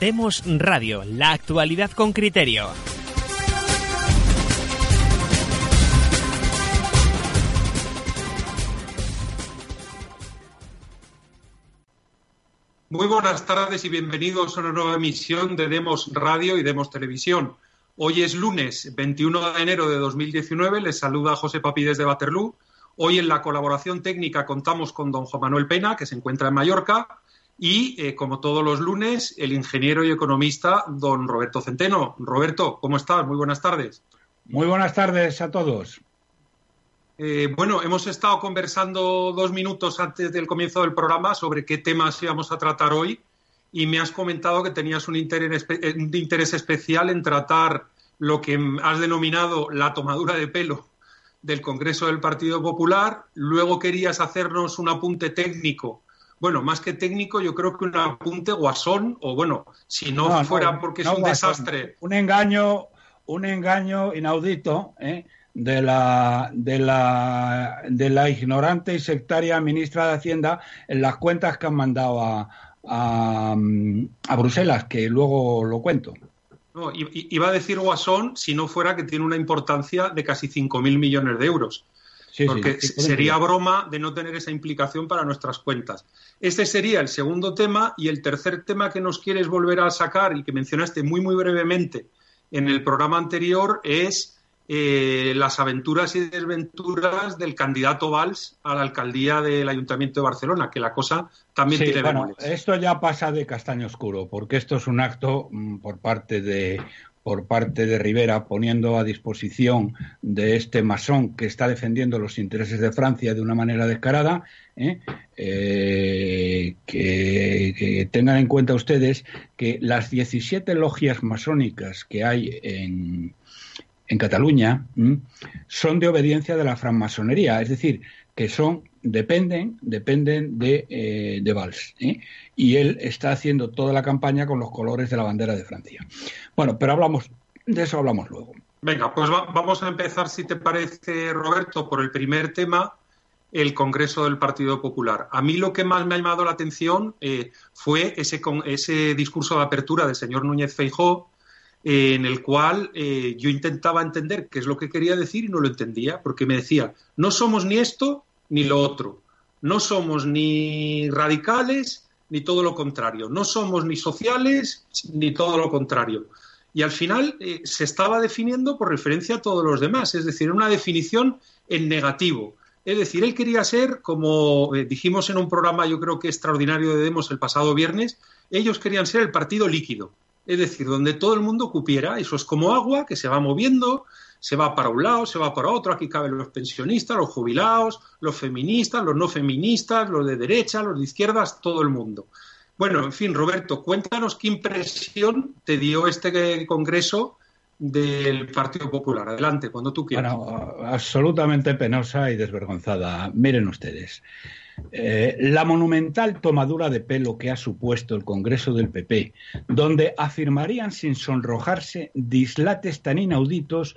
Demos Radio, la actualidad con criterio. Muy buenas tardes y bienvenidos a una nueva emisión de Demos Radio y Demos Televisión. Hoy es lunes 21 de enero de 2019. Les saluda José Papi desde Waterloo. Hoy en la colaboración técnica contamos con don Juan Manuel Pena, que se encuentra en Mallorca, y eh, como todos los lunes, el ingeniero y economista don Roberto Centeno. Roberto, ¿cómo estás? Muy buenas tardes. Muy buenas tardes a todos. Eh, bueno, hemos estado conversando dos minutos antes del comienzo del programa sobre qué temas íbamos a tratar hoy y me has comentado que tenías un interés, un interés especial en tratar lo que has denominado la tomadura de pelo del Congreso del Partido Popular. Luego querías hacernos un apunte técnico. Bueno, más que técnico, yo creo que un apunte guasón, o bueno, si no, fuera porque es un desastre. Un engaño, un engaño inaudito, ¿eh? de la, de la, de la ignorante y sectaria ministra de Hacienda en las cuentas que han mandado a, a, a Bruselas, que luego lo cuento. No, iba a decir Guasón si no fuera que tiene una importancia de casi 5.000 millones de euros. Porque sería broma de no tener esa implicación para nuestras cuentas. Este sería el segundo tema y el tercer tema que nos quieres volver a sacar y que mencionaste muy, muy brevemente en el programa anterior es eh, las aventuras y desventuras del candidato Valls a la alcaldía del Ayuntamiento de Barcelona, que la cosa también tiene bueno, Esto ya pasa de castaño oscuro, porque esto es un acto mm, por parte de por parte de Rivera poniendo a disposición de este masón que está defendiendo los intereses de Francia de una manera descarada, ¿eh? Eh, que, tengan en cuenta ustedes que las 17 logias masónicas que hay en, en Cataluña son de obediencia de la francmasonería, es decir, que son dependen dependen de, eh, de Valls ¿eh? y él está haciendo toda la campaña con los colores de la bandera de Francia. Bueno, pero hablamos de eso hablamos luego. Venga, pues vamos a empezar, si te parece, Roberto, por el primer tema, el Congreso del Partido Popular. A mí lo que más me ha llamado la atención eh, fue ese, ese discurso de apertura del señor Núñez Feijó, en el cual eh, yo intentaba entender qué es lo que quería decir y no lo entendía, porque me decía, no somos ni esto ni lo otro, no somos ni radicales ni todo lo contrario, no somos ni sociales ni todo lo contrario. Y al final eh, se estaba definiendo por referencia a todos los demás, es decir, una definición en negativo. Es decir, él quería ser, como eh, dijimos en un programa yo creo que extraordinario de Demos el pasado viernes, ellos querían ser el partido líquido es decir, donde todo el mundo cupiera. Eso es como agua que se va moviendo, se va para un lado, se va para otro. Aquí caben los pensionistas, los jubilados, los feministas, los no feministas, los de derecha, los de izquierdas, todo el mundo. Bueno, en fin, Roberto, cuéntanos qué impresión te dio este congreso del Partido Popular. Adelante, cuando tú quieras. Bueno, absolutamente penosa y desvergonzada. Miren ustedes. Eh, la monumental tomadura de pelo que ha supuesto el Congreso del PP, donde afirmarían sin sonrojarse dislates tan inauditos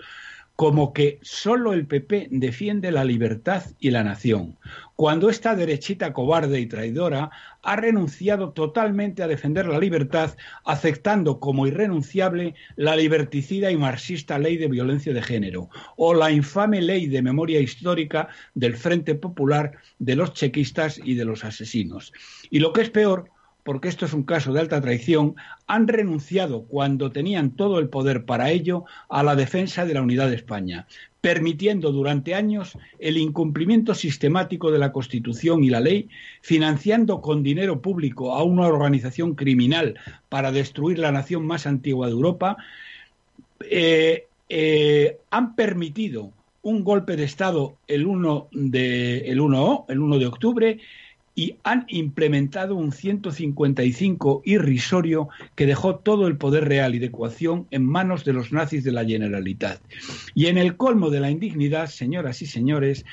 como que solo el PP defiende la libertad y la nación, cuando esta derechita cobarde y traidora ha renunciado totalmente a defender la libertad, aceptando como irrenunciable la liberticida y marxista ley de violencia de género o la infame ley de memoria histórica del Frente Popular de los chequistas y de los asesinos. Y lo que es peor, porque esto es un caso de alta traición, han renunciado cuando tenían todo el poder para ello a la defensa de la unidad de España, permitiendo durante años el incumplimiento sistemático de la Constitución y la ley, financiando con dinero público a una organización criminal para destruir la nación más antigua de Europa, eh, eh, han permitido un golpe de Estado el 1 de, el 1, el 1 de octubre y han implementado un 155 irrisorio que dejó todo el poder real y de ecuación en manos de los nazis de la Generalitat. Y en el colmo de la indignidad, señoras y señores,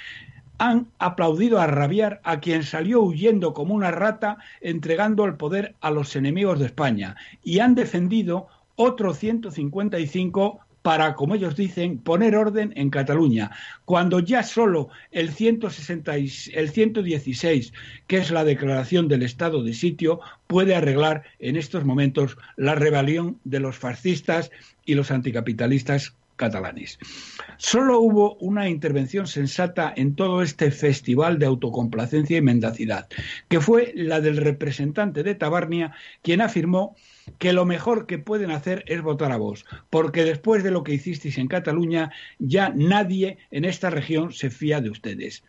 han aplaudido a rabiar a quien salió huyendo como una rata entregando el poder a los enemigos de España y han defendido otro 155 para, como ellos dicen, poner orden en Cataluña, cuando ya solo el, 160, el 116, que es la declaración del estado de sitio, puede arreglar en estos momentos la rebelión de los fascistas y los anticapitalistas catalanes. Solo hubo una intervención sensata en todo este festival de autocomplacencia y mendacidad, que fue la del representante de Tabarnia, quien afirmó que lo mejor que pueden hacer es votar a vos, porque después de lo que hicisteis en Cataluña, ya nadie en esta región se fía de ustedes.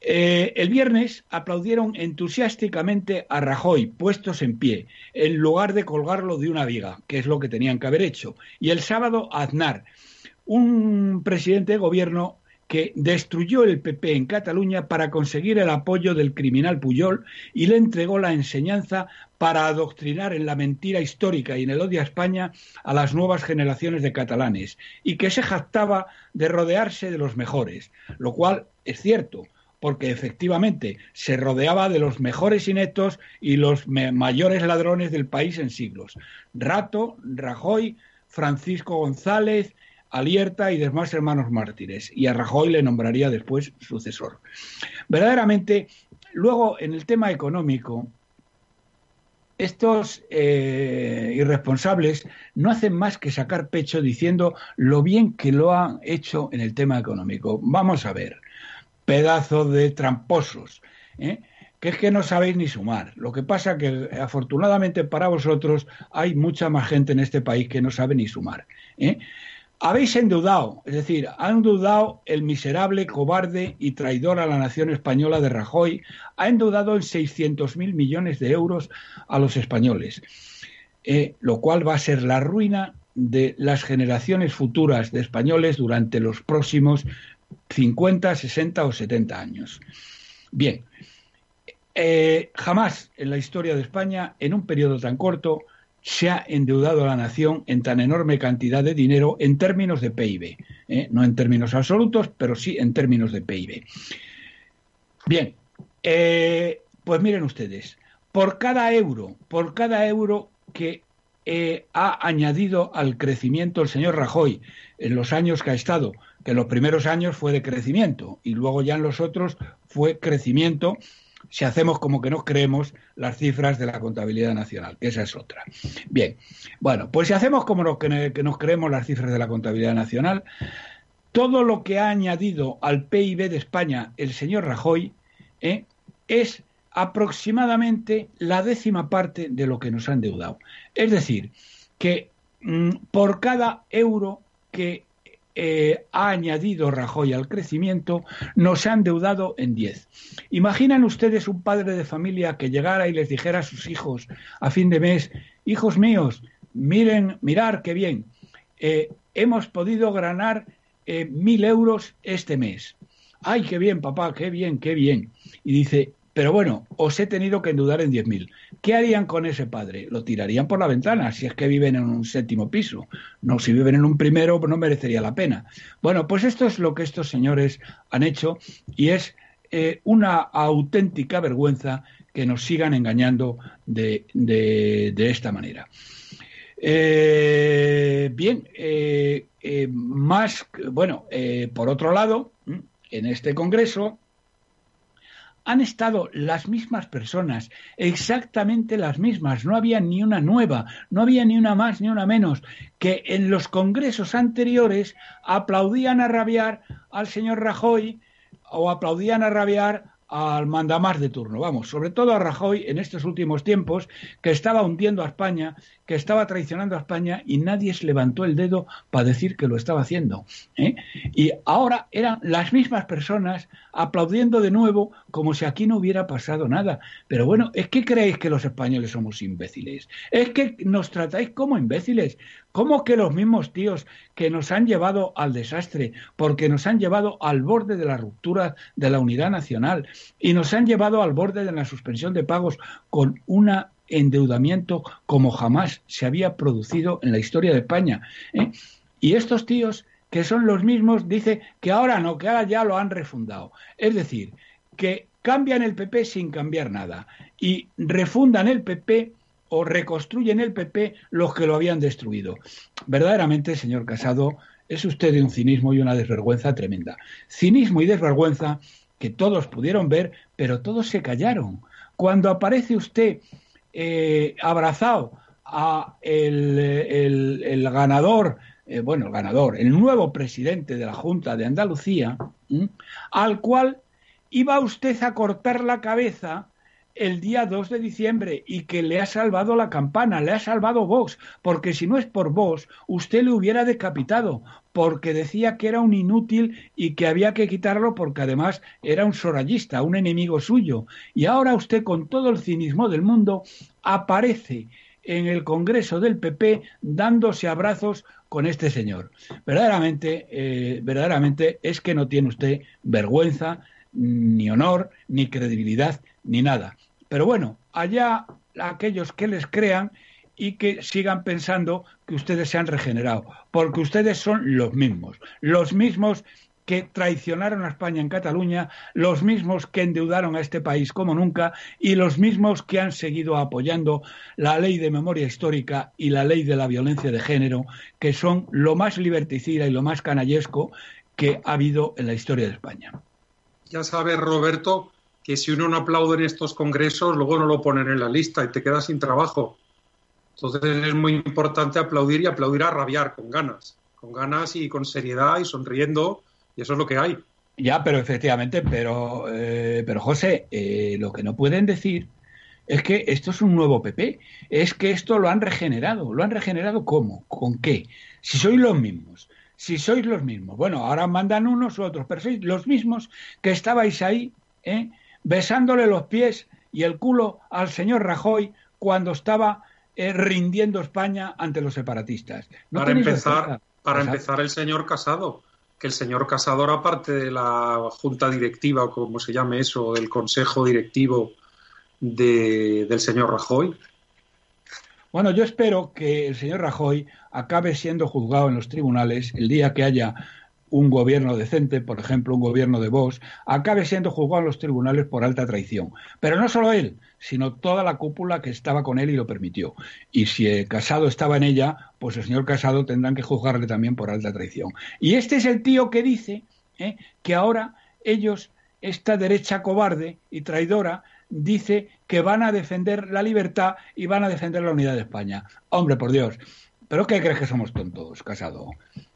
Eh, el viernes aplaudieron entusiásticamente a Rajoy, puestos en pie, en lugar de colgarlo de una viga, que es lo que tenían que haber hecho. Y el sábado Aznar, un presidente de gobierno que destruyó el PP en Cataluña para conseguir el apoyo del criminal Puyol y le entregó la enseñanza para adoctrinar en la mentira histórica y en el odio a España a las nuevas generaciones de catalanes y que se jactaba de rodearse de los mejores, lo cual es cierto, porque efectivamente se rodeaba de los mejores ineptos y los mayores ladrones del país en siglos. Rato, Rajoy, Francisco González, Alierta y demás hermanos mártires. Y a Rajoy le nombraría después sucesor. Verdaderamente, luego en el tema económico, estos eh, irresponsables no hacen más que sacar pecho diciendo lo bien que lo han hecho en el tema económico. Vamos a ver pedazo de tramposos, ¿eh? que es que no sabéis ni sumar. Lo que pasa que afortunadamente para vosotros hay mucha más gente en este país que no sabe ni sumar. ¿eh? Habéis endeudado, es decir, ha endeudado el miserable, cobarde y traidor a la nación española de Rajoy, ha endeudado en 600.000 millones de euros a los españoles, ¿eh? lo cual va a ser la ruina de las generaciones futuras de españoles durante los próximos 50, 60 o 70 años. Bien, eh, jamás en la historia de España, en un periodo tan corto, se ha endeudado a la nación en tan enorme cantidad de dinero en términos de PIB. ¿eh? No en términos absolutos, pero sí en términos de PIB. Bien, eh, pues miren ustedes, por cada euro, por cada euro que ha añadido al crecimiento el señor Rajoy en los años que ha estado que en los primeros años fue de crecimiento y luego ya en los otros fue crecimiento si hacemos como que nos creemos las cifras de la contabilidad nacional, que esa es otra. Bien, bueno, pues si hacemos como que nos creemos las cifras de la contabilidad nacional, todo lo que ha añadido al PIB de España el señor Rajoy ¿eh? es aproximadamente la décima parte de lo que nos han endeudado. Es decir, que mm, por cada euro que eh, ha añadido Rajoy al crecimiento, nos ha endeudado en 10. Imaginan ustedes un padre de familia que llegara y les dijera a sus hijos a fin de mes, hijos míos, miren, mirar qué bien, eh, hemos podido ganar eh, mil euros este mes. Ay, qué bien, papá, qué bien, qué bien. Y dice, pero bueno, os he tenido que endeudar en 10.000. ¿Qué harían con ese padre? Lo tirarían por la ventana si es que viven en un séptimo piso. No, si viven en un primero, no merecería la pena. Bueno, pues esto es lo que estos señores han hecho y es eh, una auténtica vergüenza que nos sigan engañando de, esta manera. Eh, bien, eh, más, bueno, por otro lado, en este Congreso han estado las mismas personas, exactamente las mismas, no había ni una nueva, no había ni una más ni una menos, que en los congresos anteriores aplaudían a rabiar al señor Rajoy o aplaudían a rabiar al mandamás de turno, vamos, sobre todo a Rajoy en estos últimos tiempos, que estaba hundiendo a España, que estaba traicionando a España y nadie se levantó el dedo para decir que lo estaba haciendo. ¿eh? Y ahora eran las mismas personas aplaudiendo de nuevo como si aquí no hubiera pasado nada. Pero bueno, ¿es que creéis que los españoles somos imbéciles? ¿Es que nos tratáis como imbéciles? ¿Cómo que los mismos tíos que nos han llevado al desastre, porque nos han llevado al borde de la ruptura de la unidad nacional y nos han llevado al borde de la suspensión de pagos con un endeudamiento como jamás se había producido en la historia de España? ¿eh? Y estos tíos que son los mismos, dice que ahora no, que ahora ya lo han refundado. Es decir, que cambian el PP sin cambiar nada y refundan el PP o reconstruyen el PP los que lo habían destruido. Verdaderamente, señor Casado, es usted de un cinismo y una desvergüenza tremenda. Cinismo y desvergüenza que todos pudieron ver, pero todos se callaron. Cuando aparece usted eh, abrazado a el, ganador, eh, bueno, el ganador, el nuevo presidente de la Junta de Andalucía, al cual iba usted a cortar la cabeza el día 2 de diciembre y que le ha salvado la campana, le ha salvado Vox, porque si no es por Vox, usted le hubiera decapitado, porque decía que era un inútil y que había que quitarlo porque además era un sorayista, un enemigo suyo. Y ahora usted con todo el cinismo del mundo aparece en el Congreso del PP dándose abrazos con este señor. Verdaderamente, eh, verdaderamente es que no tiene usted vergüenza, ni honor, ni credibilidad, ni nada. Pero bueno, allá aquellos que les crean y que sigan pensando que ustedes se han regenerado, porque ustedes son los mismos, los mismos que traicionaron a España en Cataluña, los mismos que endeudaron a este país como nunca y los mismos que han seguido apoyando la ley de memoria histórica y la ley de la violencia de género, que son lo más liberticida y lo más canallesco que ha habido en la historia de España. Ya sabes, Roberto, que si uno no aplaude en estos congresos, luego no lo ponen en la lista y te quedas sin trabajo. Entonces es muy importante aplaudir y aplaudir a rabiar con ganas, con ganas y con seriedad y sonriendo, y eso es lo que hay. Ya, pero efectivamente, pero, eh, pero José, eh, lo que no pueden decir es que esto es un nuevo PP, es que esto lo han regenerado. ¿Lo han regenerado cómo? ¿Con qué? Si sois los mismos, si sois los mismos. Bueno, ahora mandan unos u otros, pero sois los mismos que estabais ahí, ¿eh? Besándole los pies y el culo al señor Rajoy cuando estaba eh, rindiendo España ante los separatistas. para empezar, para empezar el señor Casado, que el señor Casado era parte de la junta directiva, o como se llame eso, del consejo directivo del señor Rajoy. Bueno, yo espero que el señor Rajoy acabe siendo juzgado en los tribunales el día que haya un gobierno decente, por ejemplo, un gobierno de Vox, acabe siendo juzgado en los tribunales por alta traición. Pero no solo él, sino toda la cúpula que estaba con él y lo permitió. Y si el Casado estaba en ella, pues el señor Casado tendrán que juzgarle también por alta traición. Y este es el tío que dice ¿eh? que ahora ellos, esta derecha cobarde y traidora, dice que van a defender la libertad y van a defender la unidad de España. Hombre, por Dios. ¿Pero qué crees que somos tontos, Casado?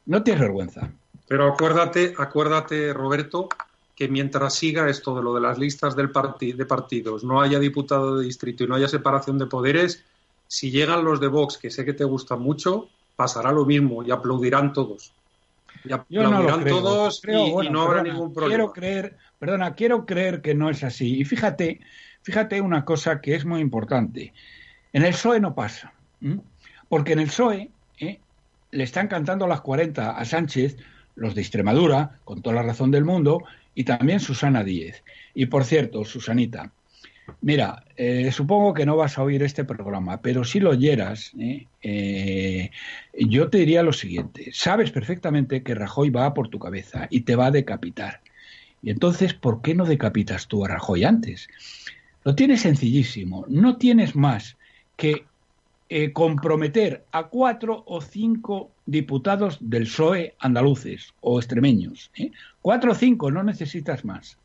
No tienes vergüenza. Pero acuérdate, acuérdate, Roberto, que mientras siga esto de lo de las listas del de partidos, no haya diputado de distrito y no haya separación de poderes, si llegan los de Vox, que sé que te gustan mucho, pasará lo mismo y aplaudirán todos. Y aplaudirán todos y, no habrá ningún problema. Quiero creer, perdona, quiero creer que no es así. Y fíjate, fíjate una cosa que es muy importante. En el PSOE no pasa. Porque en el PSOE ¿eh? le están cantando las 40 a Sánchez los de Extremadura, con toda la razón del mundo, y también Susana Díez. Y por cierto, Susanita, mira, eh, supongo que no vas a oír este programa, pero si lo oyeras, eh, eh, yo te diría lo siguiente, sabes perfectamente que Rajoy va por tu cabeza y te va a decapitar. Y entonces, ¿por qué no decapitas tú a Rajoy antes? Lo tienes sencillísimo, no tienes más que comprometer a cuatro o cinco diputados del PSOE andaluces o extremeños. ¿eh? Cuatro o cinco, no necesitas más.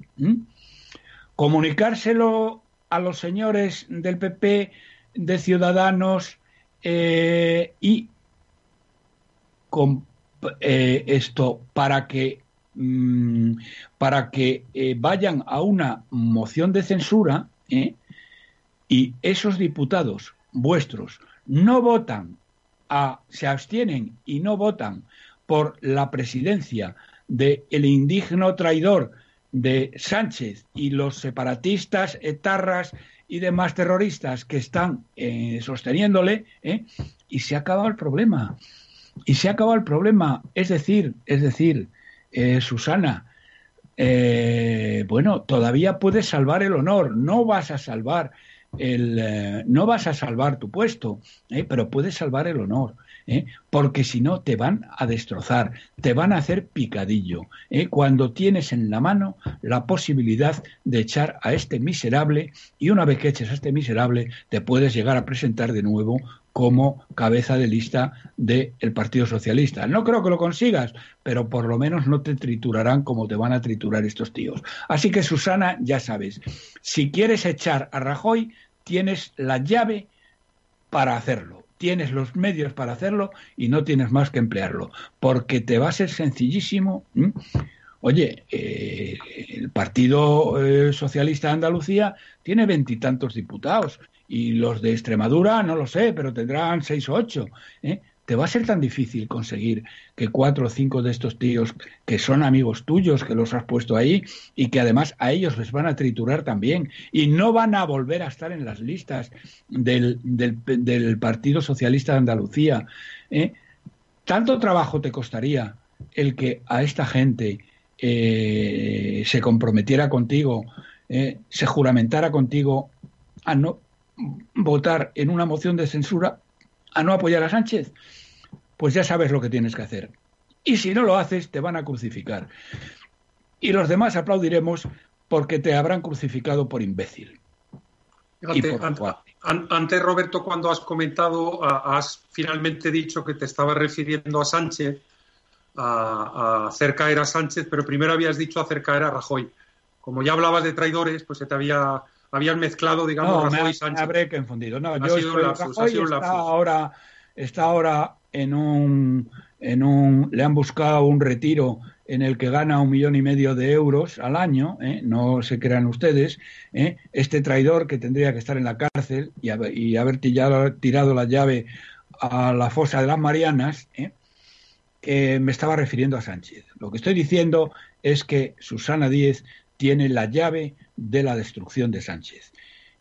Comunicárselo a los señores del PP, de Ciudadanos eh, y con eh, esto para que mm, para que vayan a una moción de censura y esos diputados vuestros no votan se abstienen y no votan por la presidencia del el indigno traidor de Sánchez y los separatistas, etarras y demás terroristas que están eh, sosteniéndole, ¿eh? y se ha acabado el problema. Y se ha acabado el problema. Es decir, es decir, eh, Susana, bueno, todavía puedes salvar el honor, no vas a salvar el, eh, no vas a salvar tu puesto, eh, pero puedes salvar el honor. ¿eh? porque si no te van a destrozar, te van a hacer picadillo, ¿eh? cuando tienes en la mano la posibilidad de echar a este miserable y una vez que eches a este miserable te puedes llegar a presentar de nuevo como cabeza de lista del Partido Socialista. No creo que lo consigas, pero por lo menos no te triturarán como te van a triturar estos tíos. Así que, Susana, ya sabes, si quieres echar a Rajoy, tienes la llave para hacerlo. Tienes los medios para hacerlo y no tienes más que emplearlo, porque te va a ser sencillísimo. Oye, eh, el Partido eh, Socialista de Andalucía tiene veintitantos diputados y los de Extremadura, no lo sé, pero tendrán seis o ocho. ¿eh? Te va a ser tan difícil conseguir que cuatro o cinco de estos tíos, que son amigos tuyos, que los has puesto ahí, y que además a ellos les van a triturar también, y no van a volver a estar en las listas del, del, Partido Socialista de Andalucía. ¿eh? Tanto trabajo te costaría el que a esta gente eh, se comprometiera contigo, se juramentara contigo a no votar en una moción de censura a no apoyar a Sánchez, pues ya sabes lo que tienes que hacer. Y si no lo haces, te van a crucificar. Y los demás aplaudiremos porque te habrán crucificado por imbécil. antes, Roberto, cuando has comentado, has finalmente dicho que te estaba refiriendo a Sánchez, a, a hacer caer a Sánchez, pero primero habías dicho hacer caer a Rajoy. Como ya hablabas de traidores, pues se te había habían mezclado, digamos, no, Rajoy y Sánchez. habré confundido. No, ha sido lapsus, ha sido. Está ahora, está ahora en un, en un, le han buscado un retiro en el que gana un millón y medio de euros al año, ¿eh? no se crean ustedes, ¿eh? este traidor que tendría que estar en la cárcel y, haber, y haber tirado, tirado, la llave a la fosa de las Marianas, ¿eh? que me estaba refiriendo a Sánchez. Lo que estoy diciendo es que Susana Díez tiene la llave de la destrucción de Sánchez.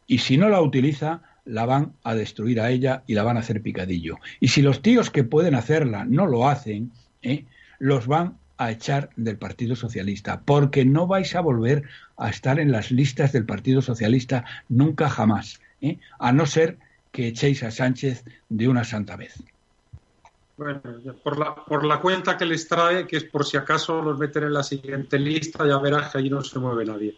Y si no la utiliza, la van a destruir a ella y la van a hacer picadillo. Y si los tíos que pueden hacerla no lo hacen, ¿eh? los van a echar del Partido Socialista, porque no vais a volver a estar en las listas del Partido Socialista nunca jamás, ¿eh? a no ser que echéis a Sánchez de una santa vez. Bueno, por la, por la cuenta que les trae, que es por si acaso los meten en la siguiente lista, ya verás que allí no se mueve nadie.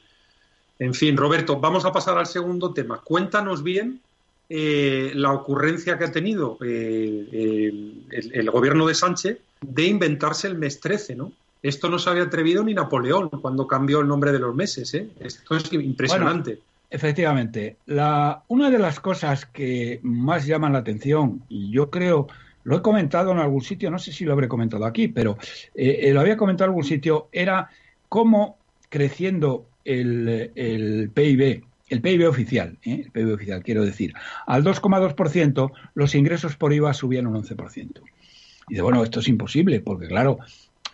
En fin, Roberto, vamos a pasar al segundo tema. Cuéntanos bien eh, la ocurrencia que ha tenido eh, el, gobierno de Sánchez de inventarse el mes 13, ¿no? Esto no se había atrevido ni Napoleón cuando cambió el nombre de los meses, ¿eh? Esto es impresionante. efectivamente, la, una de las cosas que más llaman la atención, y yo creo, lo he comentado en algún sitio, no sé si lo habré comentado aquí, pero lo había comentado en algún sitio, era cómo creciendo el, PIB, el PIB oficial, ¿eh? el PIB oficial quiero decir, al 2,2%, los ingresos por IVA subían un 11%. Y de bueno, esto es imposible, porque claro,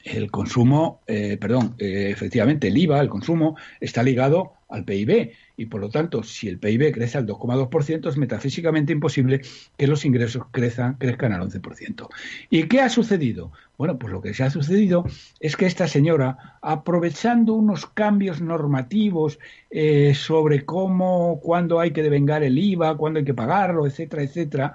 el consumo, eh, perdón, eh, efectivamente el IVA, el consumo, está ligado al PIB y por lo tanto, si el PIB crece al 2,2%, es metafísicamente imposible que los ingresos crezcan, crezcan al 11%. ¿Y qué ha sucedido? Bueno, pues lo que se ha sucedido es que esta señora, aprovechando unos cambios normativos eh, sobre cómo, cuándo hay que devengar el IVA, cuándo hay que pagarlo, etcétera, etcétera,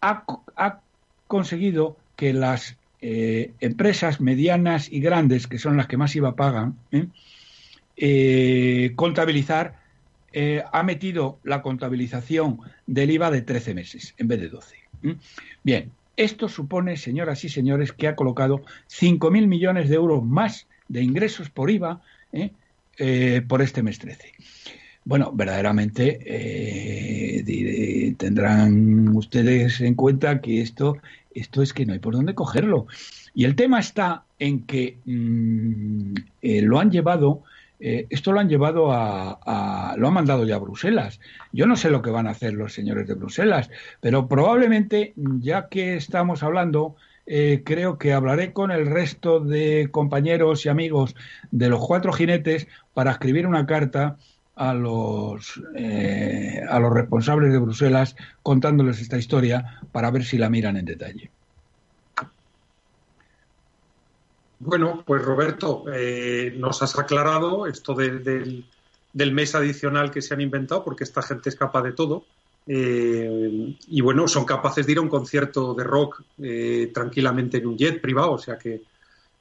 ha, ha conseguido que las eh, empresas medianas y grandes, que son las que más IVA pagan, ¿eh? Eh, contabilizar, ha metido la contabilización del IVA de 13 meses en vez de 12. Bien, esto supone, señoras y señores, que ha colocado 5.000 millones de euros más de ingresos por IVA por este mes 13. Bueno, verdaderamente tendrán ustedes en cuenta que esto esto es que no hay por dónde cogerlo. Y el tema está en que mm, eh, lo han llevado, eh, esto lo han llevado a, lo han mandado ya a Bruselas. Yo no sé lo que van a hacer los señores de Bruselas, pero probablemente, ya que estamos hablando, eh, creo que hablaré con el resto de compañeros y amigos de los cuatro jinetes para escribir una carta a los, eh, a los responsables de Bruselas contándoles esta historia para ver si la miran en detalle. Bueno, pues Roberto, eh, nos has aclarado esto del, del, mes adicional que se han inventado, porque esta gente es capaz de todo. Eh, y bueno, son capaces de ir a un concierto de rock eh, tranquilamente en un jet privado, o sea que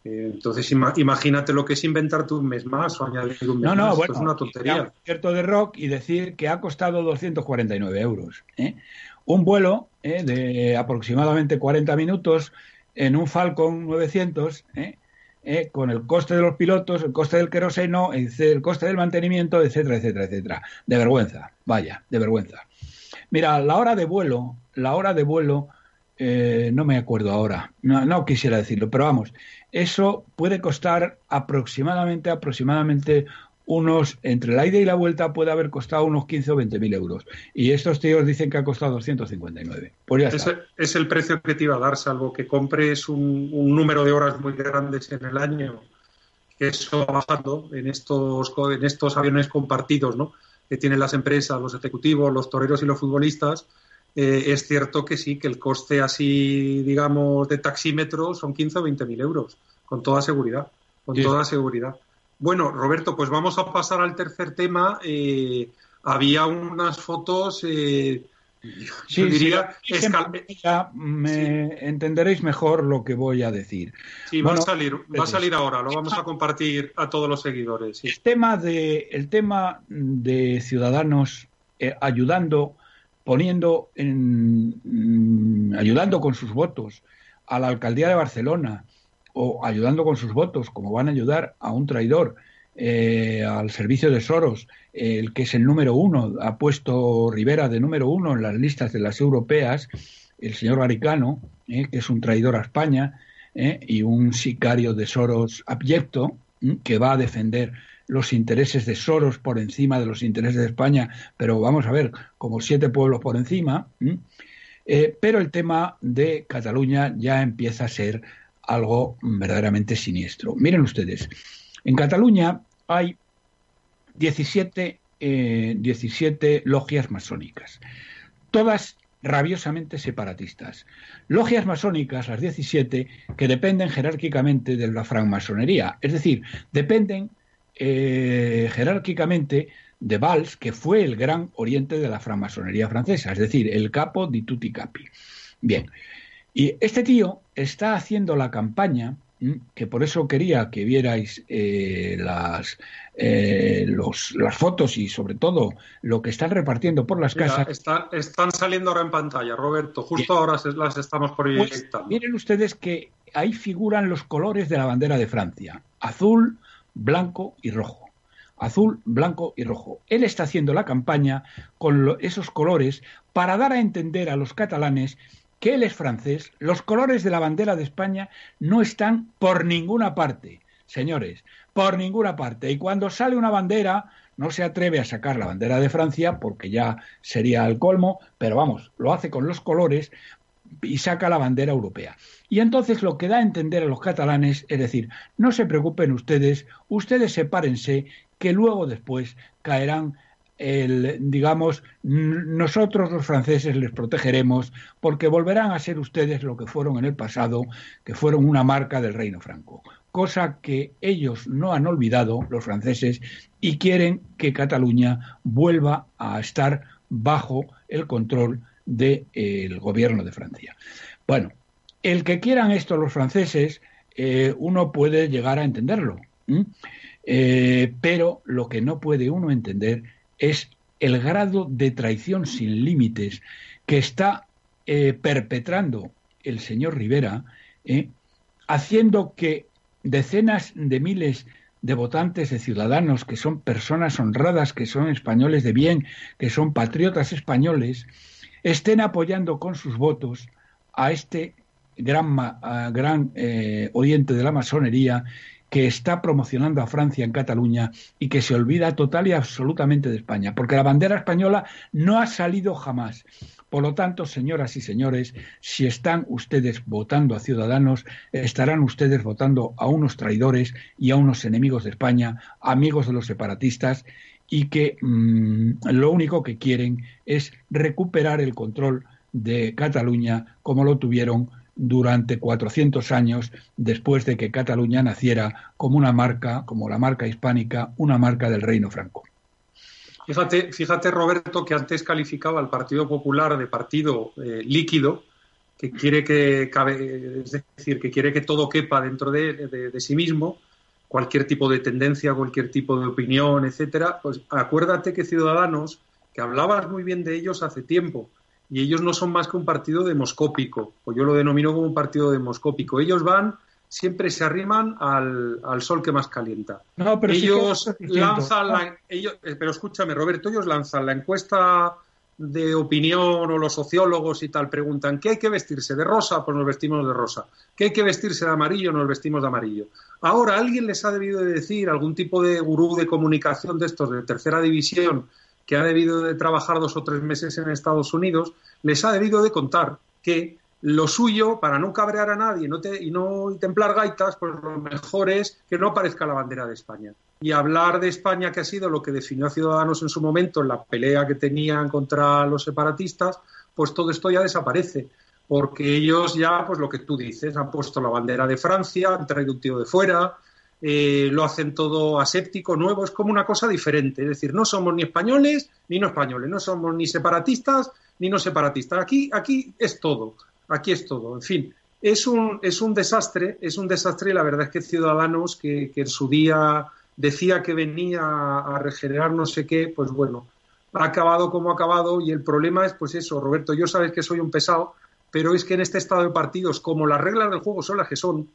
eh, entonces imagínate lo que es inventarte un mes más o añadir un mes no, no, más. Bueno, es una tontería. Un concierto de rock y decir que ha costado 249 euros. Un vuelo de aproximadamente 40 minutos en un Falcon 900, con el coste de los pilotos, el coste del queroseno, el coste del mantenimiento, etcétera, etcétera, etcétera. De vergüenza, vaya, de vergüenza. Mira, la hora de vuelo, la hora de vuelo, eh, no me acuerdo ahora, no, quisiera decirlo, pero vamos, eso puede costar aproximadamente, aproximadamente unos, entre la ida y la vuelta puede haber costado unos 15 o 20 mil euros. Y estos tíos dicen que ha costado 259. Pues ya está. Es, el precio que te iba a dar, salvo que compres un, un número de horas muy grandes en el año, que eso va bajando en estos, en estos aviones compartidos, ¿no? que tienen las empresas, los ejecutivos, los toreros y los futbolistas, eh, es cierto que sí, que el coste así, digamos, de taxímetro son 15 o 20 mil euros, con toda seguridad, con toda seguridad. Bueno, Roberto, pues vamos a pasar al tercer tema. Eh, había unas fotos eh, Sí, diría, ya me entenderéis mejor lo que voy a decir. Sí, va a salir, va a salir ahora, lo vamos a compartir a todos los seguidores. El tema de, el tema de ciudadanos eh, ayudando, poniendo en, mm, ayudando con sus votos a la alcaldía de Barcelona o ayudando con sus votos, como van a ayudar a un traidor eh, al servicio de Soros, el que es el número uno, ha puesto Rivera de número uno en las listas de las europeas, el señor Garicano, eh, que es un traidor a España eh, y un sicario de Soros abyecto, que va a defender los intereses de Soros por encima de los intereses de España, pero vamos a ver, como siete pueblos por encima. pero el tema de Cataluña ya empieza a ser algo verdaderamente siniestro. Miren ustedes, en Cataluña hay 17, eh, logias masónicas, todas rabiosamente separatistas. Logias masónicas, las 17, que dependen jerárquicamente de la francmasonería, es decir, dependen eh, jerárquicamente de Valls, que fue el gran oriente de la francmasonería francesa, es decir, el capo di tutti capi. Bien, y este tío está haciendo la campaña que por eso quería que vierais eh, las, eh, las fotos y sobre todo lo que están repartiendo por las casas. están saliendo ahora en pantalla, Roberto. Justo ahora las estamos proyectando. Pues, miren ustedes que ahí figuran los colores de la bandera de Francia: azul, blanco y rojo. Azul, blanco y rojo. Él está haciendo la campaña con esos colores para dar a entender a los catalanes que él es francés, los colores de la bandera de España no están por ninguna parte, señores, por ninguna parte. Y cuando sale una bandera, no se atreve a sacar la bandera de Francia, porque ya sería el colmo, pero vamos, lo hace con los colores y saca la bandera europea. Y entonces lo que da a entender a los catalanes es decir, no se preocupen ustedes, ustedes sepárense, que luego después caerán el, digamos, nosotros los franceses les protegeremos porque volverán a ser ustedes lo que fueron en el pasado, que fueron una marca del reino franco. Cosa que ellos no han olvidado, los franceses, y quieren que Cataluña vuelva a estar bajo el control del gobierno de Francia. Bueno, el que quieran esto los franceses, eh, uno puede llegar a entenderlo. Eh, pero lo que no puede uno entender es el grado de traición sin límites que está eh, perpetrando el señor Rivera, eh, haciendo que decenas de miles de votantes, de ciudadanos, que son personas honradas, que son españoles de bien, que son patriotas españoles, estén apoyando con sus votos a este gran, gran eh, oriente de la masonería que está promocionando a Francia en Cataluña y que se olvida total y absolutamente de España, porque la bandera española no ha salido jamás. Por lo tanto, señoras y señores, si están ustedes votando a ciudadanos, estarán ustedes votando a unos traidores y a unos enemigos de España, amigos de los separatistas, y que mm, lo único que quieren es recuperar el control de Cataluña como lo tuvieron durante 400 años después de que Cataluña naciera como una marca, como la marca hispánica, una marca del reino franco. Fíjate, fíjate, Roberto, que antes calificaba al Partido Popular de partido eh, líquido, que quiere que cabe, es decir, que quiere que todo quepa dentro de, sí mismo, cualquier tipo de tendencia, cualquier tipo de opinión, etcétera. Pues acuérdate que Ciudadanos, que hablabas muy bien de ellos hace tiempo, y ellos no son más que un partido demoscópico, o yo lo denomino como un partido demoscópico. Ellos van siempre se arriman al, sol que más calienta. No, pero ellos lanzan la, ellos, eh, pero escúchame, Roberto, ellos lanzan la encuesta de opinión o los sociólogos y tal preguntan ¿qué hay que vestirse de rosa? Pues nos vestimos de rosa. ¿Qué hay que vestirse de amarillo? Nos vestimos de amarillo. Ahora alguien les ha debido de decir, algún tipo de gurú de comunicación de estos de tercera división que ha debido de trabajar dos o tres meses en Estados Unidos, les ha debido de contar que lo suyo, para no cabrear a nadie y no templar gaitas, pues lo mejor es que no aparezca la bandera de España. Y hablar de España, que ha sido lo que definió a Ciudadanos en su momento, en la pelea que tenían contra los separatistas, pues todo esto ya desaparece. Porque ellos ya, pues lo que tú dices, han puesto la bandera de Francia, han traído un tío de fuera, eh, lo hacen todo aséptico, nuevo, es como una cosa diferente. Es decir, no somos ni españoles ni no españoles, no somos ni separatistas ni no separatistas. Aquí, aquí es todo aquí es todo. En fin, es un, es un desastre, es un desastre y la verdad es que Ciudadanos, que, en su día decía que venía a regenerar no sé qué, pues bueno, ha acabado como ha acabado y el problema es pues eso, Roberto, yo sabes que soy un pesado, pero es que en este estado de partidos, como las reglas del juego son las que son,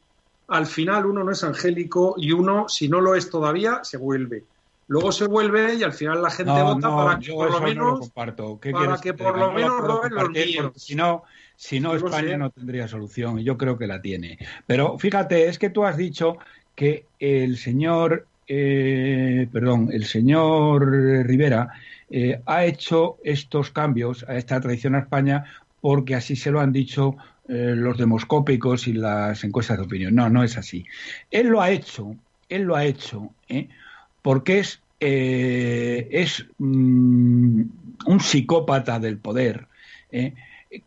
al final uno no es angélico y uno, si no lo es todavía, se vuelve. Luego se vuelve y al final la gente vota para que por lo menos, para que por lo menos roben los míos. Si no, si no, España no tendría solución. Yo creo que la tiene. Pero fíjate, es que tú has dicho que el señor, eh, perdón, el señor Rivera eh, ha hecho estos cambios a esta tradición a España porque así se lo han dicho eh, los demoscópicos y las encuestas de opinión. No, no es así. Él lo ha hecho, él lo ha hecho, porque es, es mm, un psicópata del poder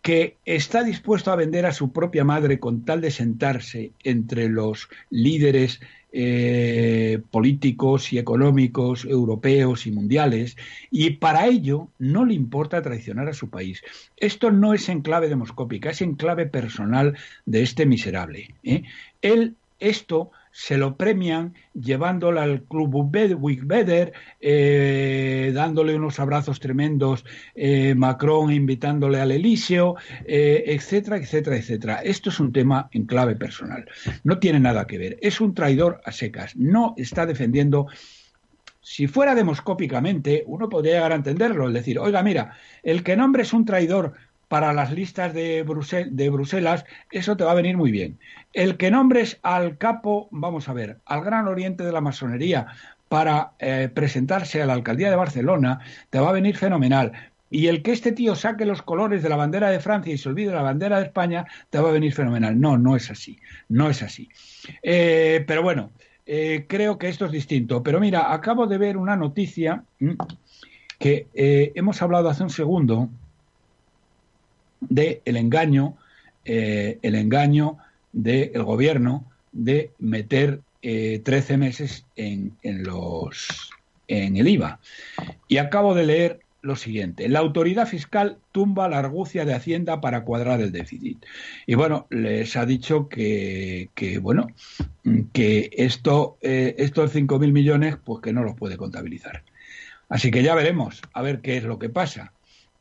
que está dispuesto a vender a su propia madre con tal de sentarse entre los líderes eh, políticos y económicos europeos y mundiales, y para ello no le importa traicionar a su país. Esto no es en clave demoscópica, es en clave personal de este miserable. ¿eh? Él esto se lo premian llevándolo al Club Wigbeder, eh, dándole unos abrazos tremendos, eh, Macron invitándole al Elíseo, eh, etcétera, etcétera, etcétera. Esto es un tema en clave personal. No tiene nada que ver. Es un traidor a secas. No está defendiendo si fuera demoscópicamente, uno podría llegar a entenderlo, es decir, oiga, mira, el que nombre es un traidor para las listas de, de, Bruselas, eso te va a venir muy bien. El que nombres al capo, vamos a ver, al gran oriente de la masonería para eh, presentarse a la alcaldía de Barcelona, te va a venir fenomenal. Y el que este tío saque los colores de la bandera de Francia y se olvide la bandera de España, te va a venir fenomenal. No, no es así. No es así. Eh, pero bueno, eh, creo que esto es distinto. Pero mira, acabo de ver una noticia que hemos hablado hace un segundo del el engaño, eh, el engaño del gobierno de meter eh, 13 meses en, en, los, en el IVA. Y acabo de leer lo siguiente. La autoridad fiscal tumba la argucia de Hacienda para cuadrar el déficit. Y bueno, les ha dicho que, que bueno, que esto, eh, estos 5.000 millones, pues que no los puede contabilizar. Así que ya veremos, a ver qué es lo que pasa.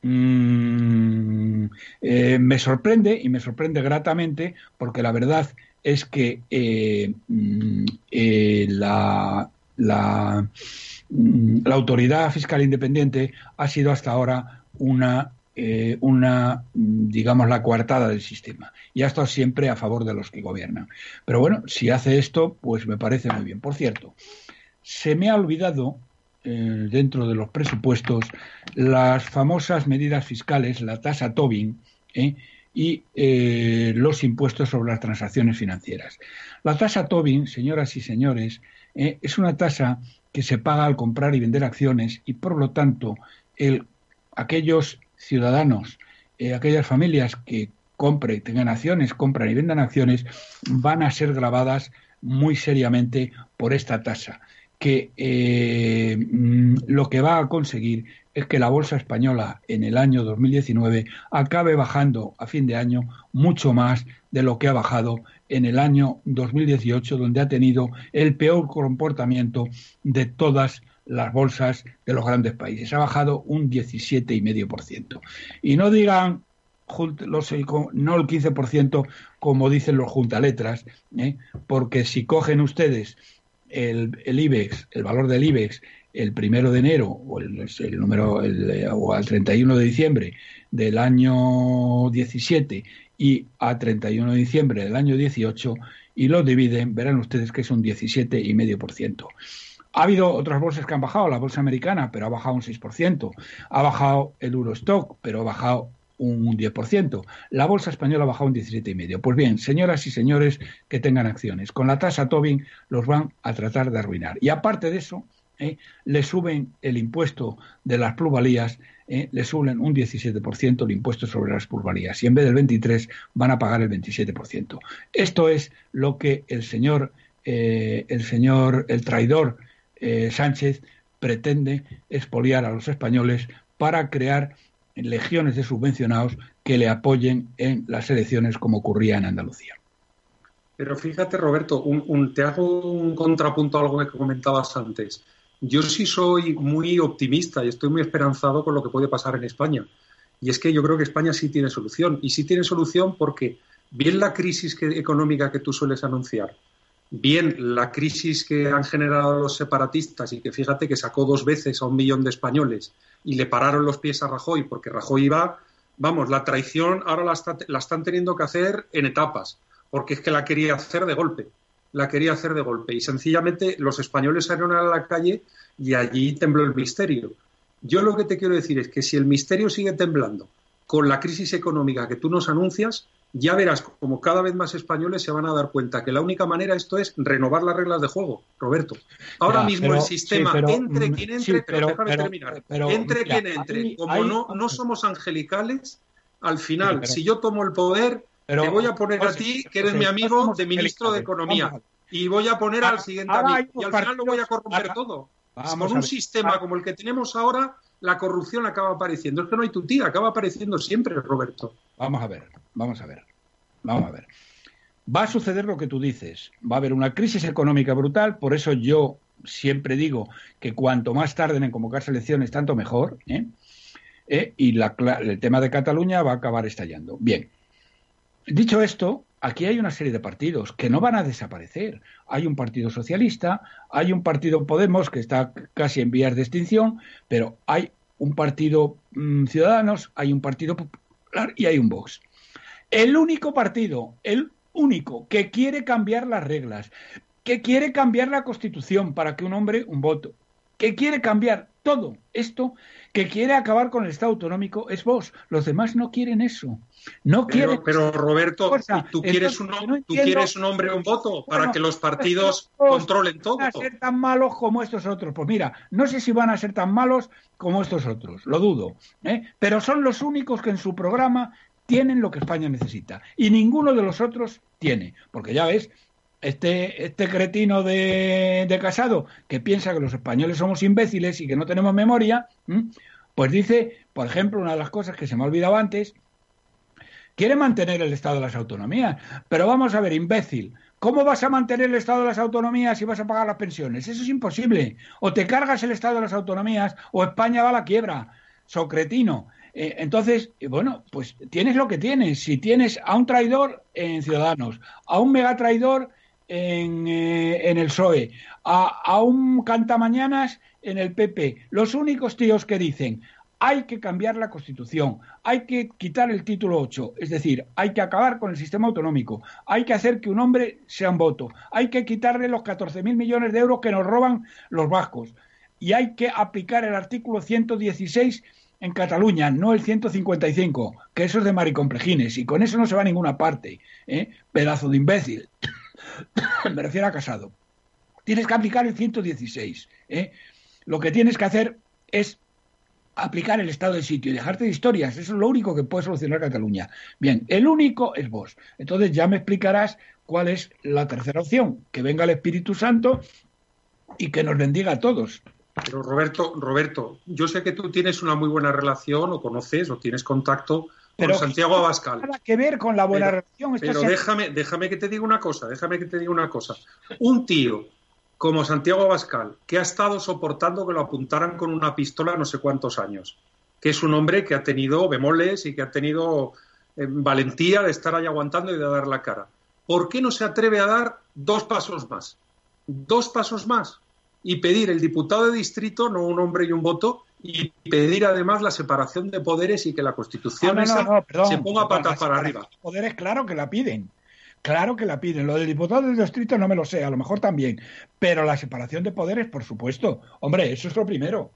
Mm, eh, me sorprende y me sorprende gratamente porque la verdad es que eh, mm, eh, la, la, mm, la, autoridad fiscal independiente ha sido hasta ahora una, una, digamos, la coartada del sistema y ha estado siempre a favor de los que gobiernan. Pero bueno, si hace esto, pues me parece muy bien. Por cierto, se me ha olvidado eh, dentro de los presupuestos las famosas medidas fiscales, la tasa Tobin ¿eh? y eh, los impuestos sobre las transacciones financieras. La tasa Tobin, señoras y señores, es una tasa que se paga al comprar y vender acciones y por lo tanto el, aquellos ciudadanos, aquellas familias que compren, tengan acciones, compran y vendan acciones, van a ser grabadas muy seriamente por esta tasa que eh, mm, lo que va a conseguir es que la bolsa española en el año 2019 acabe bajando a fin de año mucho más de lo que ha bajado en el año 2018, donde ha tenido el peor comportamiento de todas las bolsas de los grandes países. Ha bajado un 17,5%. Y no digan los, no el 15% como dicen los juntaletras, ¿eh? porque si cogen ustedes el, IBEX, el valor del IBEX, el primero de enero o el, número o al 31 de diciembre del año 17 y a 31 de diciembre del año 18 y lo dividen, verán ustedes que es un 17,5%. Ha habido otras bolsas que han bajado, la bolsa americana, pero ha bajado un 6%. Ha bajado el Eurostock, pero ha bajado un 10%. La bolsa española ha bajado un 17,5%. Pues bien, señoras y señores que tengan acciones, con la tasa Tobin los van a tratar de arruinar. Y aparte de eso, ¿eh? le suben el impuesto de las plusvalías, ¿eh? le suben un 17% el impuesto sobre las plusvalías y en vez del 23 van a pagar el 27%. Esto es lo que el señor, eh, el señor, el traidor Sánchez pretende expoliar a los españoles para crear legiones de subvencionados que le apoyen en las elecciones como ocurría en Andalucía. Pero fíjate, Roberto, te hago un contrapunto a algo que comentabas antes. Yo sí soy muy optimista y estoy muy esperanzado con lo que puede pasar en España. Y es que yo creo que España sí tiene solución. Y sí tiene solución porque bien la crisis económica que tú sueles anunciar, bien la crisis que han generado los separatistas y que fíjate que sacó dos veces a un millón de españoles y le pararon los pies a Rajoy porque Rajoy iba, vamos, la traición ahora la, la están teniendo que hacer en etapas porque es que la quería hacer de golpe la quería hacer de golpe. Y sencillamente los españoles salieron a la calle y allí tembló el misterio. Yo lo que te quiero decir es que si el misterio sigue temblando con la crisis económica que tú nos anuncias, ya verás como cada vez más españoles se van a dar cuenta que la única manera esto es renovar las reglas de juego, Roberto. Ahora mismo el sistema, entre mm, quien entre, pero, déjame terminar, entre quien entre, como no, no somos angelicales, al final, si yo tomo el poder, te voy a poner a ti, que eres mi amigo, de ministro de Economía. Y voy a poner al siguiente a mí. Y al final lo voy a corromper todo. Con un sistema como el que tenemos ahora, la corrupción acaba apareciendo. Es que no hay tutía, acaba apareciendo siempre, Roberto. Vamos a ver, vamos a ver, vamos a ver. Va a suceder lo que tú dices. Va a haber una crisis económica brutal, por eso yo siempre digo que cuanto más tarden en convocarse elecciones, tanto mejor. ¿eh? ¿Eh? Y el tema de Cataluña va a acabar estallando. Bien, Dicho esto, aquí hay una serie de partidos que no van a desaparecer. Hay un partido socialista, hay un partido Podemos que está casi en vías de extinción, pero hay un partido mm, Ciudadanos, hay un partido Popular y hay un Vox. El único partido, el único que quiere cambiar las reglas, que quiere cambiar la Constitución para que un hombre un voto, que quiere cambiar todo esto, que quiere acabar con el Estado autonómico es vos. Los demás no quieren eso. No pero, Pero Roberto, ¿tú quieres, un, ¿tú quieres un hombre un voto para que los partidos controlen todo? Van a ser tan malos como estos otros. Pues mira, no sé si van a ser tan malos como estos otros, lo dudo. ¿eh? Pero son los únicos que en su programa tienen lo que España necesita. Y ninguno de los otros tiene. Porque ya ves, este, este cretino de, de, Casado que piensa que los españoles somos imbéciles y que no tenemos memoria, pues dice, por ejemplo, una de las cosas que se me ha olvidado antes, quiere mantener el Estado de las autonomías. Pero vamos a ver, imbécil, ¿cómo vas a mantener el Estado de las autonomías si vas a pagar las pensiones? Eso es imposible. O te cargas el Estado de las autonomías o España va a la quiebra. Socretino. Eh, entonces, eh, bueno, pues tienes lo que tienes. Si tienes a un traidor en Ciudadanos, a un megatraidor en, eh, en el PSOE, a, a un cantamañanas en el PP. Los únicos tíos que dicen hay que cambiar la Constitución, hay que quitar el título 8, es decir, hay que acabar con el sistema autonómico, hay que hacer que un hombre sea un voto, hay que quitarle los 14.000 millones de euros que nos roban los vascos y hay que aplicar el artículo 116 en Cataluña, no el 155, que eso es de maricomplejines y con eso no se va a ninguna parte, ¿eh? pedazo de imbécil. Me refiero a Casado. Tienes que aplicar el 116. ¿eh? Lo que tienes que hacer es aplicar el estado de sitio y dejarte de historias. Eso es lo único que puede solucionar Cataluña. Bien, el único es vos. Entonces ya me explicarás cuál es la tercera opción. Que venga el Espíritu Santo y que nos bendiga a todos. Pero Roberto, Roberto, yo sé que tú tienes una muy buena relación o conoces o tienes contacto con Santiago Abascal. Nada que ver con la buena relación. pero déjame, déjame que te diga una cosa, déjame que te diga una cosa. Un tío como Santiago Abascal, que ha estado soportando que lo apuntaran con una pistola no sé cuántos años, que es un hombre que ha tenido bemoles y que ha tenido eh, valentía de estar ahí aguantando y de dar la cara. ¿Por qué no se atreve a dar dos pasos más? Dos pasos más y pedir el diputado de distrito, no un hombre y un voto, y pedir además la separación de poderes y que la Constitución se ponga patas para arriba. Poderes, claro que la piden. Claro que la piden. Lo del diputado del distrito no me lo sé, a lo mejor también. Pero la separación de poderes, por supuesto. Hombre, eso es lo primero.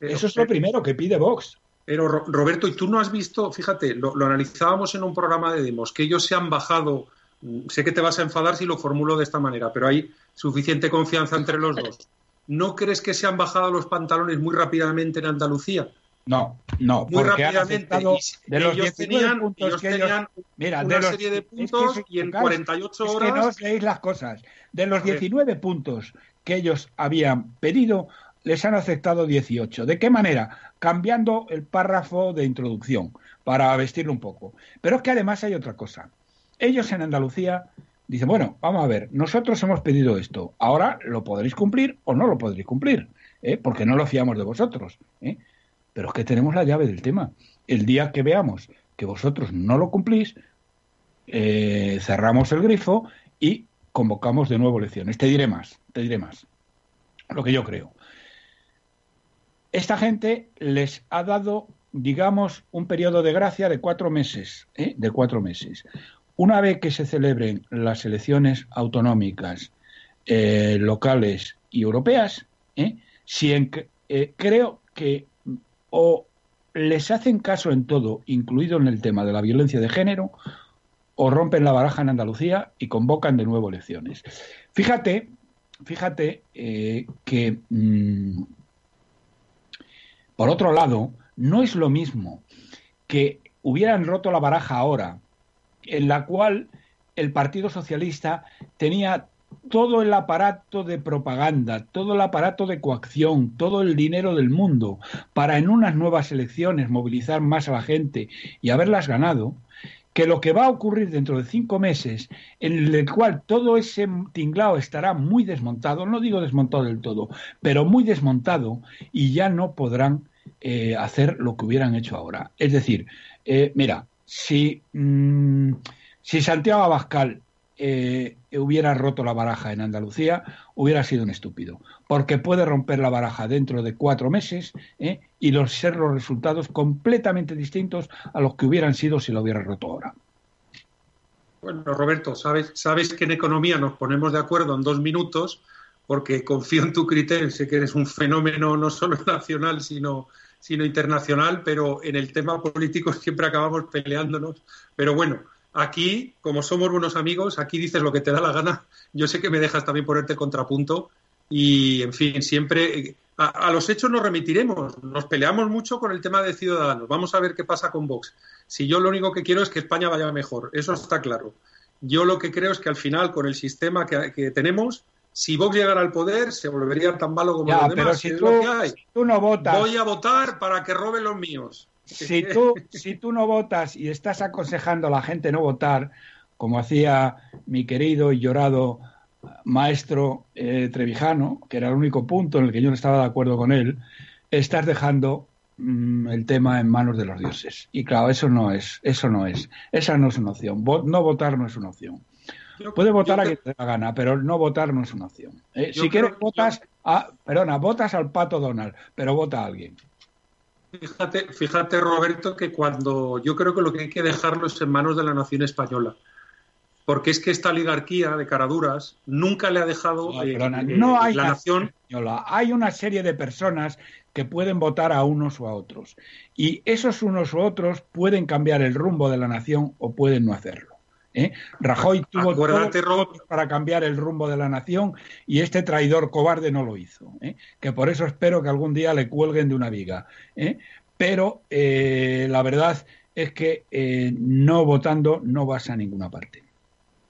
eso es lo primero que pide Vox. Pero Roberto, ¿y tú no has visto, fíjate, lo, analizábamos en un programa de Demos, que ellos se han bajado, mm, sé que te vas a enfadar si lo formulo de esta manera, pero hay suficiente confianza entre los dos. ¿No crees que se han bajado los pantalones muy rápidamente en Andalucía? No, no, muy rápidamente. de los ellos tenían, puntos que ellos, mira, una serie de puntos y en 48 horas. Es que no os leéis las cosas. De los 19 puntos que ellos habían pedido, les han aceptado 18. ¿De qué manera? Cambiando el párrafo de introducción para vestirlo un poco. Pero es que además hay otra cosa. Ellos en Andalucía dicen, bueno, vamos a ver, nosotros hemos pedido esto, ahora lo podréis cumplir o no lo podréis cumplir, ¿eh? porque no lo fiamos de vosotros. ¿eh? Pero es que tenemos la llave del tema. El día que veamos que vosotros no lo cumplís, eh, cerramos el grifo y convocamos de nuevo elecciones. Te diré más, te diré más. Lo que yo creo. Esta gente les ha dado, digamos, un periodo de gracia de cuatro meses, ¿eh? de cuatro meses. Una vez que se celebren las elecciones autonómicas, eh, locales y europeas, si creo que o les hacen caso en todo, incluido en el tema de la violencia de género, o rompen la baraja en Andalucía y convocan de nuevo elecciones. Fíjate, fíjate eh, que, mm, por otro lado, no es lo mismo que hubieran roto la baraja ahora, en la cual el Partido Socialista tenía todo el aparato de propaganda, todo el aparato de coacción, todo el dinero del mundo para en unas nuevas elecciones movilizar más a la gente y haberlas ganado, que lo que va a ocurrir dentro de cinco meses, en el cual todo ese tinglao estará muy desmontado, no digo desmontado del todo, pero muy desmontado y ya no podrán eh, hacer lo que hubieran hecho ahora. Es decir, eh, mira, si, mm, si Santiago Abascal eh, hubiera roto la baraja en Andalucía, hubiera sido un estúpido, porque puede romper la baraja dentro de cuatro meses ¿eh? y los, ser los resultados completamente distintos a los que hubieran sido si lo hubiera roto ahora. Bueno, Roberto, sabes, sabes que en economía nos ponemos de acuerdo en dos minutos, porque confío en tu criterio, sé que eres un fenómeno no solo nacional, sino, sino internacional, pero en el tema político siempre acabamos peleándonos. Pero bueno, Aquí, como somos buenos amigos, aquí dices lo que te da la gana. Yo sé que me dejas también ponerte contrapunto y, en fin, siempre a, los hechos nos remitiremos. Nos peleamos mucho con el tema de Ciudadanos. Vamos a ver qué pasa con Vox. Si yo lo único que quiero es que España vaya mejor, eso está claro. Yo lo que creo es que al final, con el sistema que, tenemos, si Vox llegara al poder, se volvería tan malo como los demás. Si, tú, no votas. Voy a votar para que roben los míos. Si tú, si tú no votas y estás aconsejando a la gente no votar, como hacía mi querido y llorado maestro eh, Trevijano, que era el único punto en el que yo no estaba de acuerdo con él, estás dejando mm, el tema en manos de los dioses. Y claro, eso no es, eso no es, esa no es una opción. no votar no es una opción. Puede votar a quien te da gana, pero no votar no es una opción. Eh, si quieres votas a, perdona, votas al pato Donald, pero vota a alguien. Fíjate, fíjate, Roberto, que cuando yo creo que lo que hay que dejarlo es en manos de la nación española. Porque es que esta oligarquía de caraduras nunca le ha dejado no, eh, no hay la nación. Española. Hay una serie de personas que pueden votar a unos o a otros. Y esos unos u otros pueden cambiar el rumbo de la nación o pueden no hacerlo. ¿Eh? Rajoy tuvo todo para cambiar el rumbo de la nación y este traidor cobarde no lo hizo. ¿eh? Que por eso espero que algún día le cuelguen de una viga. ¿eh? Pero la verdad es que no votando no vas a ninguna parte.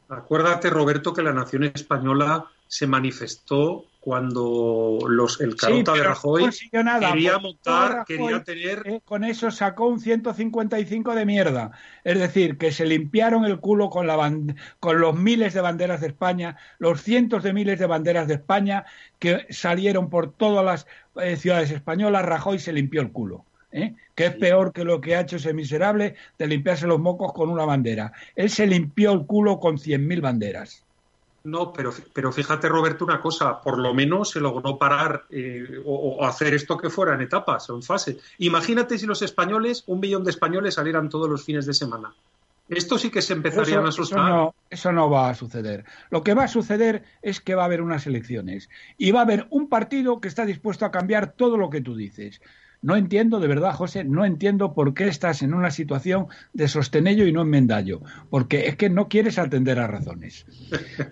Acuérdate, Roberto, que la nación española se manifestó cuando los, el Carota de Rajoy quería montar, quería tener... Eh, con eso sacó un 155 de mierda. Es decir, que se limpiaron el culo con, la con los miles de banderas de España, los cientos de miles de banderas de España que salieron por todas las eh, ciudades españolas, Rajoy se limpió el culo. ¿eh? que es peor que lo que ha hecho ese miserable de limpiarse los mocos con una bandera. Él se limpió el culo con 100.000 banderas. No, pero, pero fíjate, Roberto, una cosa, por lo menos se logró parar eh, o, hacer esto que fuera en etapas o en fase. Imagínate si los españoles, un millón de españoles salieran todos los fines de semana. Esto sí que se empezaría a asustar. Eso no, eso no va a suceder. Lo que va a suceder es que va a haber unas elecciones y va a haber un partido que está dispuesto a cambiar todo lo que tú dices. No entiendo, de verdad, José, no entiendo por qué estás en una situación de sostenello y no en mendallo, porque es que no quieres atender a razones.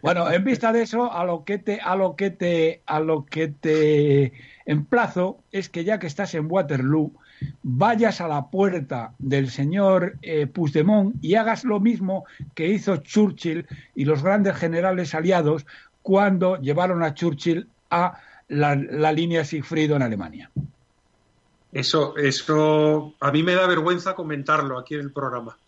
Bueno, en vista de eso, a lo que te, a lo que te, a lo que te emplazo es que ya que estás en Waterloo, vayas a la puerta del señor eh, Puigdemont y hagas lo mismo que hizo Churchill y los grandes generales aliados cuando llevaron a Churchill a la, línea Sigfrido en Alemania. Eso, eso a mí me da vergüenza comentarlo aquí en el programa.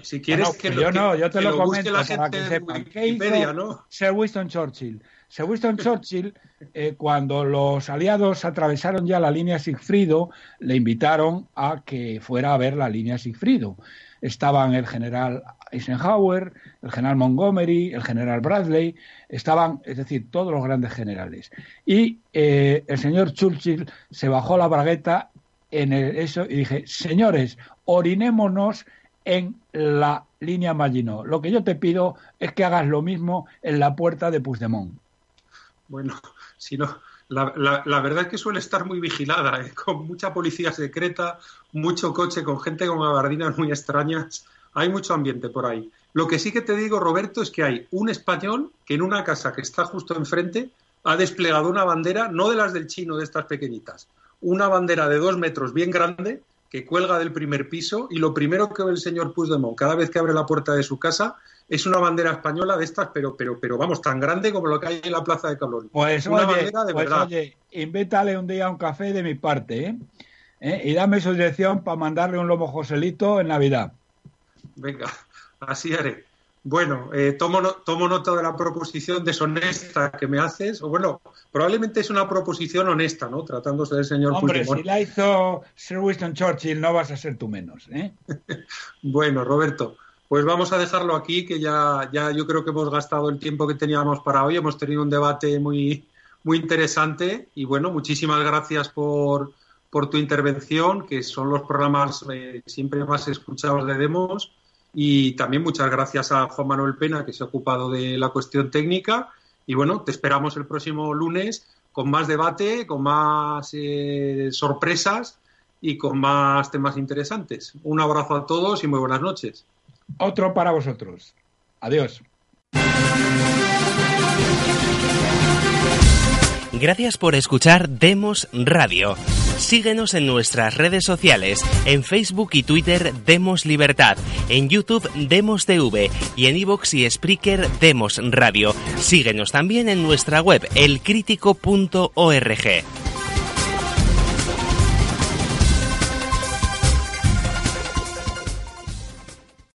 Si quieres que, yo no, yo te lo, comento la para que sepan. ¿Qué hizo ¿no? Sir Winston Churchill? Sir Winston Churchill, eh, cuando los aliados atravesaron ya la línea Sigfrido, le invitaron a que fuera a ver la línea Sigfrido estaban el general Eisenhower, el general Montgomery, el general Bradley, estaban, es decir, todos los grandes generales. Y eh, el señor Churchill se bajó la bragueta en eso y dije, señores, orinémonos en la línea Maginot. Lo que yo te pido es que hagas lo mismo en la puerta de Puigdemont. Bueno, si no, la, verdad es que suele estar muy vigilada, ¿eh? con mucha policía secreta, mucho coche, con gente con gabardinas muy extrañas. Hay mucho ambiente por ahí. Lo que sí que te digo, Roberto, es que hay un español que en una casa que está justo enfrente ha desplegado una bandera, no de las del chino, de estas pequeñitas, una bandera de dos metros bien grande que cuelga del primer piso y lo primero que ve el señor Puigdemont cada vez que abre la puerta de su casa es una bandera española de estas, pero, pero, pero vamos, tan grande como lo que hay en la plaza de Cabrón. Pues, una bandera de pues, verdad. oye, invétale un día un café de mi parte, ¿eh? ¿Eh? Y dame su dirección para mandarle un lomo Joselito en Navidad. Venga, así haré. Bueno, eh, tomo, tomo nota de la proposición deshonesta que me haces. O bueno, probablemente es una proposición honesta, ¿no? Tratándose del señor Hombre, si la hizo Sir Winston Churchill, no vas a ser tú menos, ¿eh? bueno, Roberto, pues vamos a dejarlo aquí, que ya, ya yo creo que hemos gastado el tiempo que teníamos para hoy. Hemos tenido un debate muy, muy interesante y bueno, muchísimas gracias por, por tu intervención, que son los programas eh, siempre más escuchados de Demos. Y también muchas gracias a Juan Manuel Pena, que se ha ocupado de la cuestión técnica. Y bueno, te esperamos el próximo lunes con más debate, con más eh, sorpresas y con más temas interesantes. Un abrazo a todos y muy buenas noches otro para vosotros. Adiós. Gracias por escuchar Demos Radio. Síguenos en nuestras redes sociales, en Facebook y Twitter Demos Libertad, en YouTube Demos TV y en iVoox y Spreaker Demos Radio. Síguenos también en nuestra web elcrítico.org.